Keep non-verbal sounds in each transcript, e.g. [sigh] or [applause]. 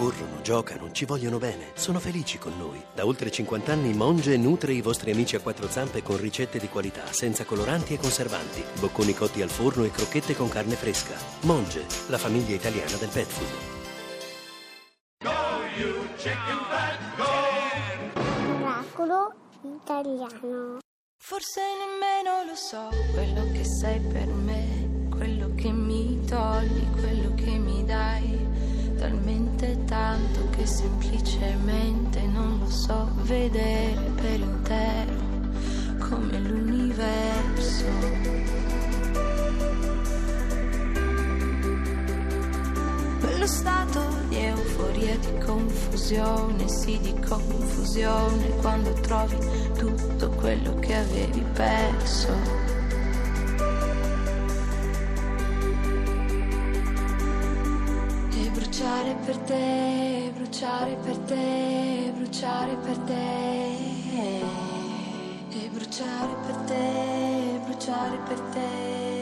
corrono, giocano, ci vogliono bene, sono felici con noi. Da oltre 50 anni Monge nutre i vostri amici a quattro zampe con ricette di qualità, senza coloranti e conservanti, bocconi cotti al forno e crocchette con carne fresca. Monge, la famiglia italiana del pet food. Oracolo italiano. Forse nemmeno lo so quello che sei per me, quello che mi togli, quello che mi dai, talmente tanto che semplicemente non lo so vedere per intero come l'universo. Quello stato di euforia, di confusione, sì di confusione, quando trovi tutto quello che avevi perso. Bruciare per te, bruciare per te, bruciare per te. E bruciare per te, bruciare per te.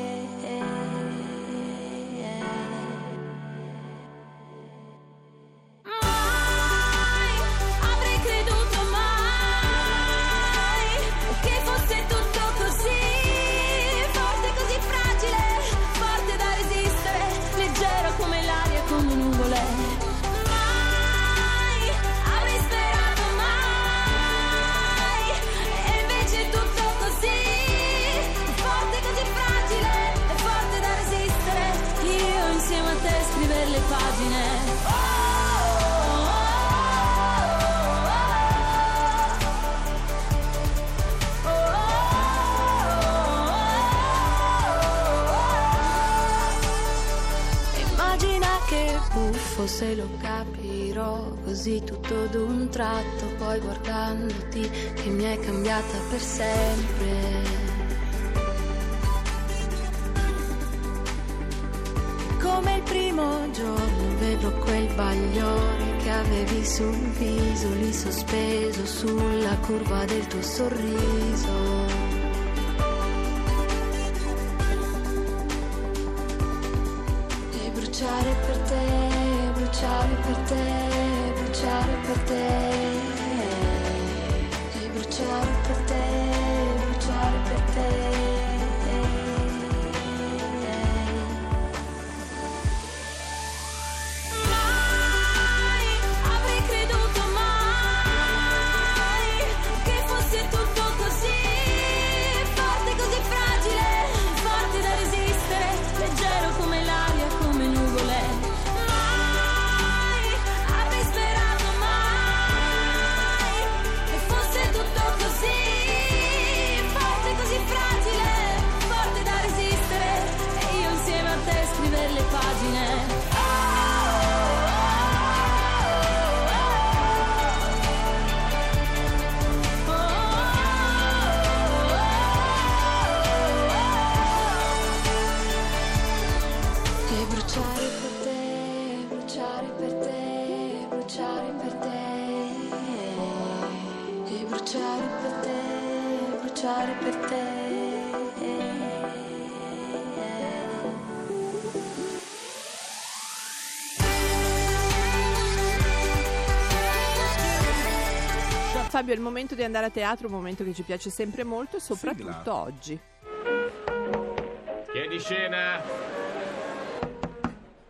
Se lo capirò così tutto d'un tratto, poi guardandoti che mi è cambiata per sempre. Come il primo giorno vedo quel bagliore che avevi sul viso, lì sospeso sulla curva del tuo sorriso. E bruciare per te, bruciare per te, bruciare per te. E bruciare per te, bruciare per te. Fabio, è il momento di andare a teatro, un momento che ci piace sempre molto, soprattutto Sigla. oggi. Chi è di scena?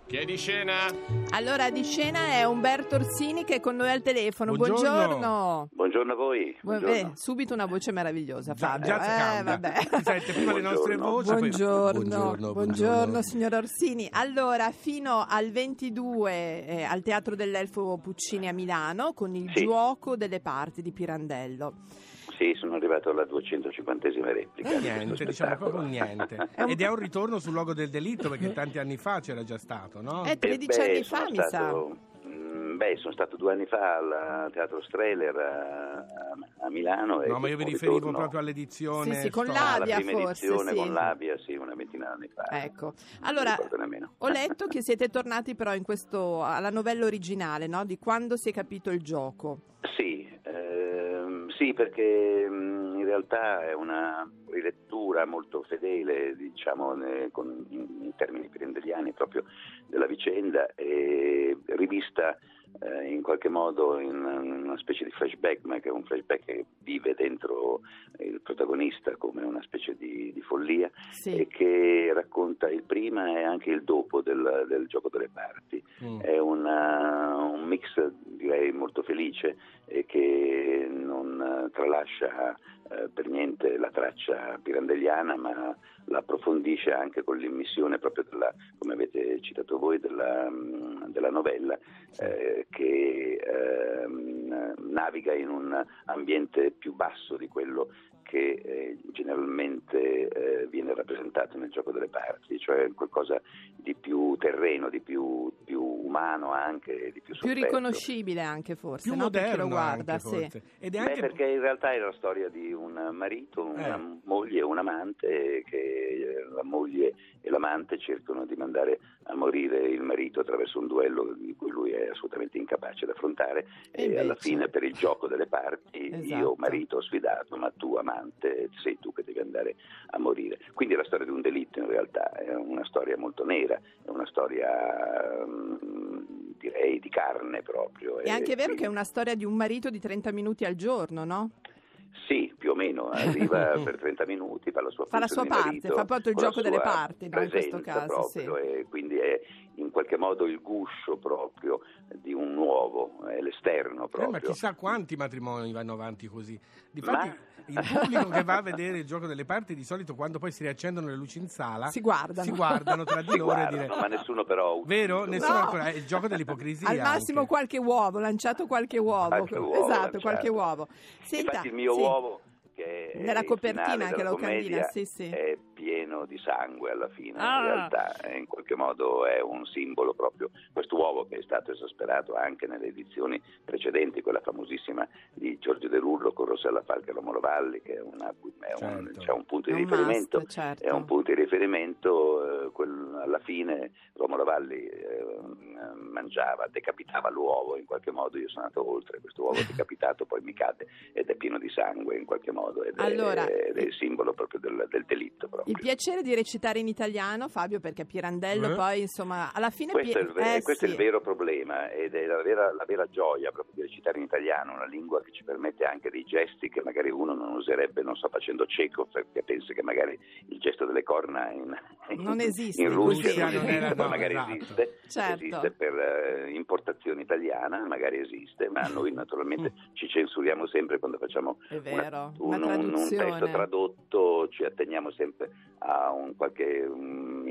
Chi è di scena? Allora, di scena è Umberto Orsini che è con noi al telefono. Buongiorno. Buongiorno. Buongiorno a voi. Bu- Buongiorno. eh, subito una voce meravigliosa, Già, Fabio. già si eh, vabbè. Si sente prima le nostre Buongiorno. voci. poi- Buongiorno, Buongiorno, buongiorno, buongiorno. signor Orsini. Allora, fino al 22 eh, al Teatro dell'Elfo Puccini a Milano con il Sì. gioco delle parti di Pirandello. Sì, sono arrivato alla 250esima replica. Eh, niente, diciamo proprio niente. [laughs] Ed è un ritorno sul luogo del delitto perché tanti anni fa c'era già stato, no? Eh, Eh, 13 beh, anni fa, mi sa. mm, Beh, sono stato due anni fa al Teatro Streller a, a Milano. e No, ma io vi poi riferivo ritorno proprio all'edizione. Sì, sì, con Labia, prima forse, edizione sì. con Labia, sì, una ventina d'anni fa. Ecco, allora ho letto che siete tornati però in questo, alla novella originale, no? Di quando si è capito il gioco. Sì, Sì, perché in realtà è una rilettura molto fedele, diciamo, in, in termini pirandelliani proprio della vicenda e rivista eh, in qualche modo in una specie di flashback, ma che è un flashback che vive dentro il protagonista come una specie di, di follia Sì. e che racconta il prima e anche il dopo del, del gioco delle parti. Mm. È una- un mix direi molto felice e che non eh, tralascia eh, per niente la traccia pirandelliana ma la approfondisce anche con l'immissione proprio della, come avete citato voi, della, mm, della novella eh, che ehm, naviga in un ambiente più basso di quello che eh, generalmente eh, viene rappresentato nel gioco delle parti, cioè qualcosa di più terreno, di più, più umano anche, di più Più sofferto. riconoscibile anche forse, Più no? per moderno lo guarda, anche, sì. forse. Ed è Beh, anche perché in realtà è la storia di un marito, una Eh. moglie e un amante che eh, la moglie e l'amante cercano di mandare a morire il marito attraverso un duello di cui lui è assolutamente incapace di affrontare E e, alla invece- fine per il gioco delle parti Esatto. io marito ho sfidato ma tu amante sei tu che devi andare a morire. Quindi è la storia di un delitto in realtà, è una storia molto nera, è una storia mm, direi di carne proprio. È anche vero quindi- che è una storia di un marito di 30 minuti al giorno, no? Sì, meno, arriva [laughs] per 30 minuti, fa la sua Fa la sua parte, marito, fa proprio il gioco delle parti, no, in questo caso, proprio, sì. e quindi è in qualche modo il guscio proprio di un nuovo, è l'esterno Eh, proprio. ma chissà quanti matrimoni vanno avanti così. Difatti, Ma- il pubblico che va a [laughs] vedere il gioco delle parti di solito quando poi si riaccendono le luci in sala Si guardano. si guardano tra [laughs] di Si loro e guardano, dire ma nessuno però. Vero? Nessuno No. ancora. È il gioco dell'ipocrisia. Al massimo anche. qualche uovo, lanciato qualche uovo. Qualche uovo esatto, lanciato. qualche uovo. Senta, Infatti il mio sì. uovo che è Nella copertina la locandina, commedia, sì, sì. è pieno di sangue alla fine, Ah. in realtà eh, in qualche modo è un simbolo proprio, questo uovo che è stato esasperato anche nelle edizioni precedenti, quella famosissima di Giorgio De Rullo con Rossella Falca e Romolo Valli, che è, una, è un, Certo. c'è un punto di un riferimento, must, certo. è un punto di riferimento, eh, quel- alla fine Romolo Valli eh, mangiava, decapitava l'uovo in qualche modo, io sono andato oltre, questo uovo [laughs] decapitato poi mi cade ed è pieno di sangue in qualche modo ed, Allora, è, ed è il simbolo proprio del, del delitto. Proprio. Il piacere di recitare in italiano, Fabio, perché Pirandello Eh? poi, insomma, alla fine... Questo, è il, ve- eh, questo è sì. il vero problema ed è la vera, la vera gioia proprio di recitare in italiano, una lingua che ci permette anche dei gesti che magari uno non userebbe, non so, facendo cieco perché pensa che magari il gesto delle corna in, Non [laughs] esiste in in Russia non non era- esiste, poi no, magari esatto. esiste, Certo. esiste per eh, importazione italiana, magari esiste, ma noi naturalmente [laughs] ci censuriamo sempre quando facciamo una- un, un traduzione. testo tradotto, ci atteniamo sempre a un qualche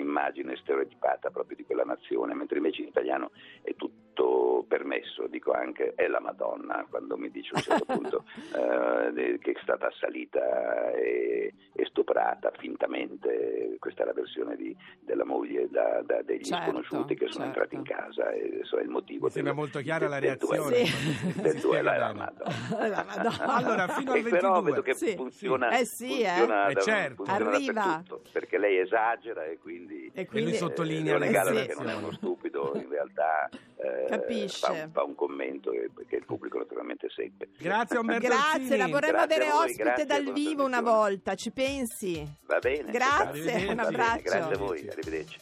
mm, immagine stereotipata proprio di quella nazione, mentre invece in italiano è tutto permesso, dico anche è la Madonna quando mi dice a un certo [laughs] punto eh, che è stata assalita e, e stuprata fintamente, questa è la versione di- della moglie da, da- degli Certo, sconosciuti che sono certo. entrati in casa e adesso è il motivo Mi sembra del- molto chiara la del duello. reazione. Sì. del duello è la. Madonna. La Madonna. Allora, fino al E però 22. vedo che Sì. funziona, Eh sì, eh. funziona Eh da- certo. funziona Arriva. perché lei esagera e quindi, E E quindi... lui sottolinea Leo le Legale sì. perché non è uno stupido in [laughs] realtà eh, Capisce. fa, un, fa un commento e- che il pubblico naturalmente segue Grazie Umberto Grazie, la vorremmo Grazie avere voi, ospite dal vivo una volta, ci pensi? va bene Grazie, un bene, abbraccio. grazie a voi arrivederci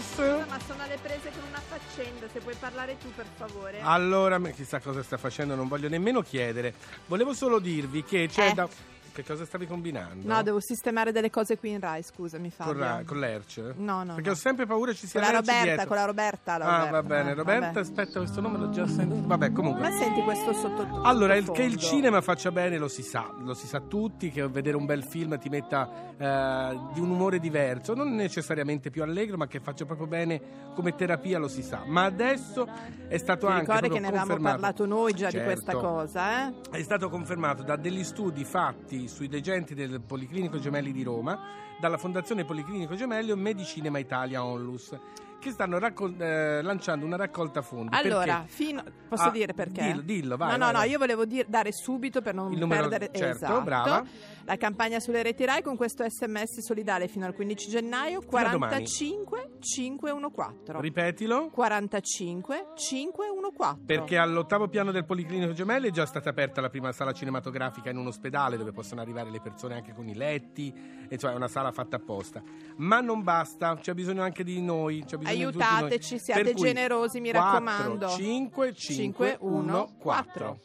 Universe. Ma sono alle prese con una faccenda, se puoi parlare tu per favore. Allora, me- chissà cosa sta facendo, non voglio nemmeno chiedere. Volevo solo dirvi che c'è Eh. da... Che cosa stavi combinando? No, devo sistemare delle cose qui in Rai, scusami con, Fabio. Ra- con l'Erce? No, no, Perché no. ho sempre paura ci sia Con la Roberta, dietro. con la Roberta. la Ah, Roberta, va bene. eh, Roberta, vabbè. aspetta, questo nome l'ho già sentito. Vabbè, comunque. Ma senti questo sotto Allora, il- che il cinema faccia bene lo si sa, lo si sa tutti, che vedere un bel film ti metta eh, di un umore diverso, non necessariamente più allegro, ma che faccia proprio bene come terapia lo si sa. Ma adesso è stato Ti anche ricordi che ne avevamo parlato noi già di Certo. questa cosa, eh? È stato confermato da degli studi fatti sui degenti del Policlinico Gemelli di Roma, dalla Fondazione Policlinico Gemelli e Medicinema Italia Onlus, che stanno raccol- eh, lanciando una raccolta fondi. Allora, fino... posso Ah, dire perché? Dillo, dillo, vai. no, no, vai, no, vai. io volevo dire- dare subito per non Il numero- perdere certo, esatto, brava. la campagna sulle reti Rai con questo sms solidale fino al 15 gennaio Fino a domani. 45 514 Ripetilo. 45 514 Perché all'ottavo piano del Policlinico Gemelli è già stata aperta la prima sala cinematografica in un ospedale dove possono arrivare le persone anche con i letti, e cioè è una sala fatta apposta. Ma non basta, c'è bisogno anche di noi. C'è bisogno di noi. Aiutateci, siate cui generosi, mi 4, raccomando. 5, 5, 1, 4.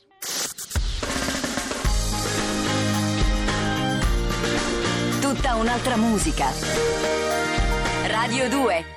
Tutta un'altra musica. Radio 2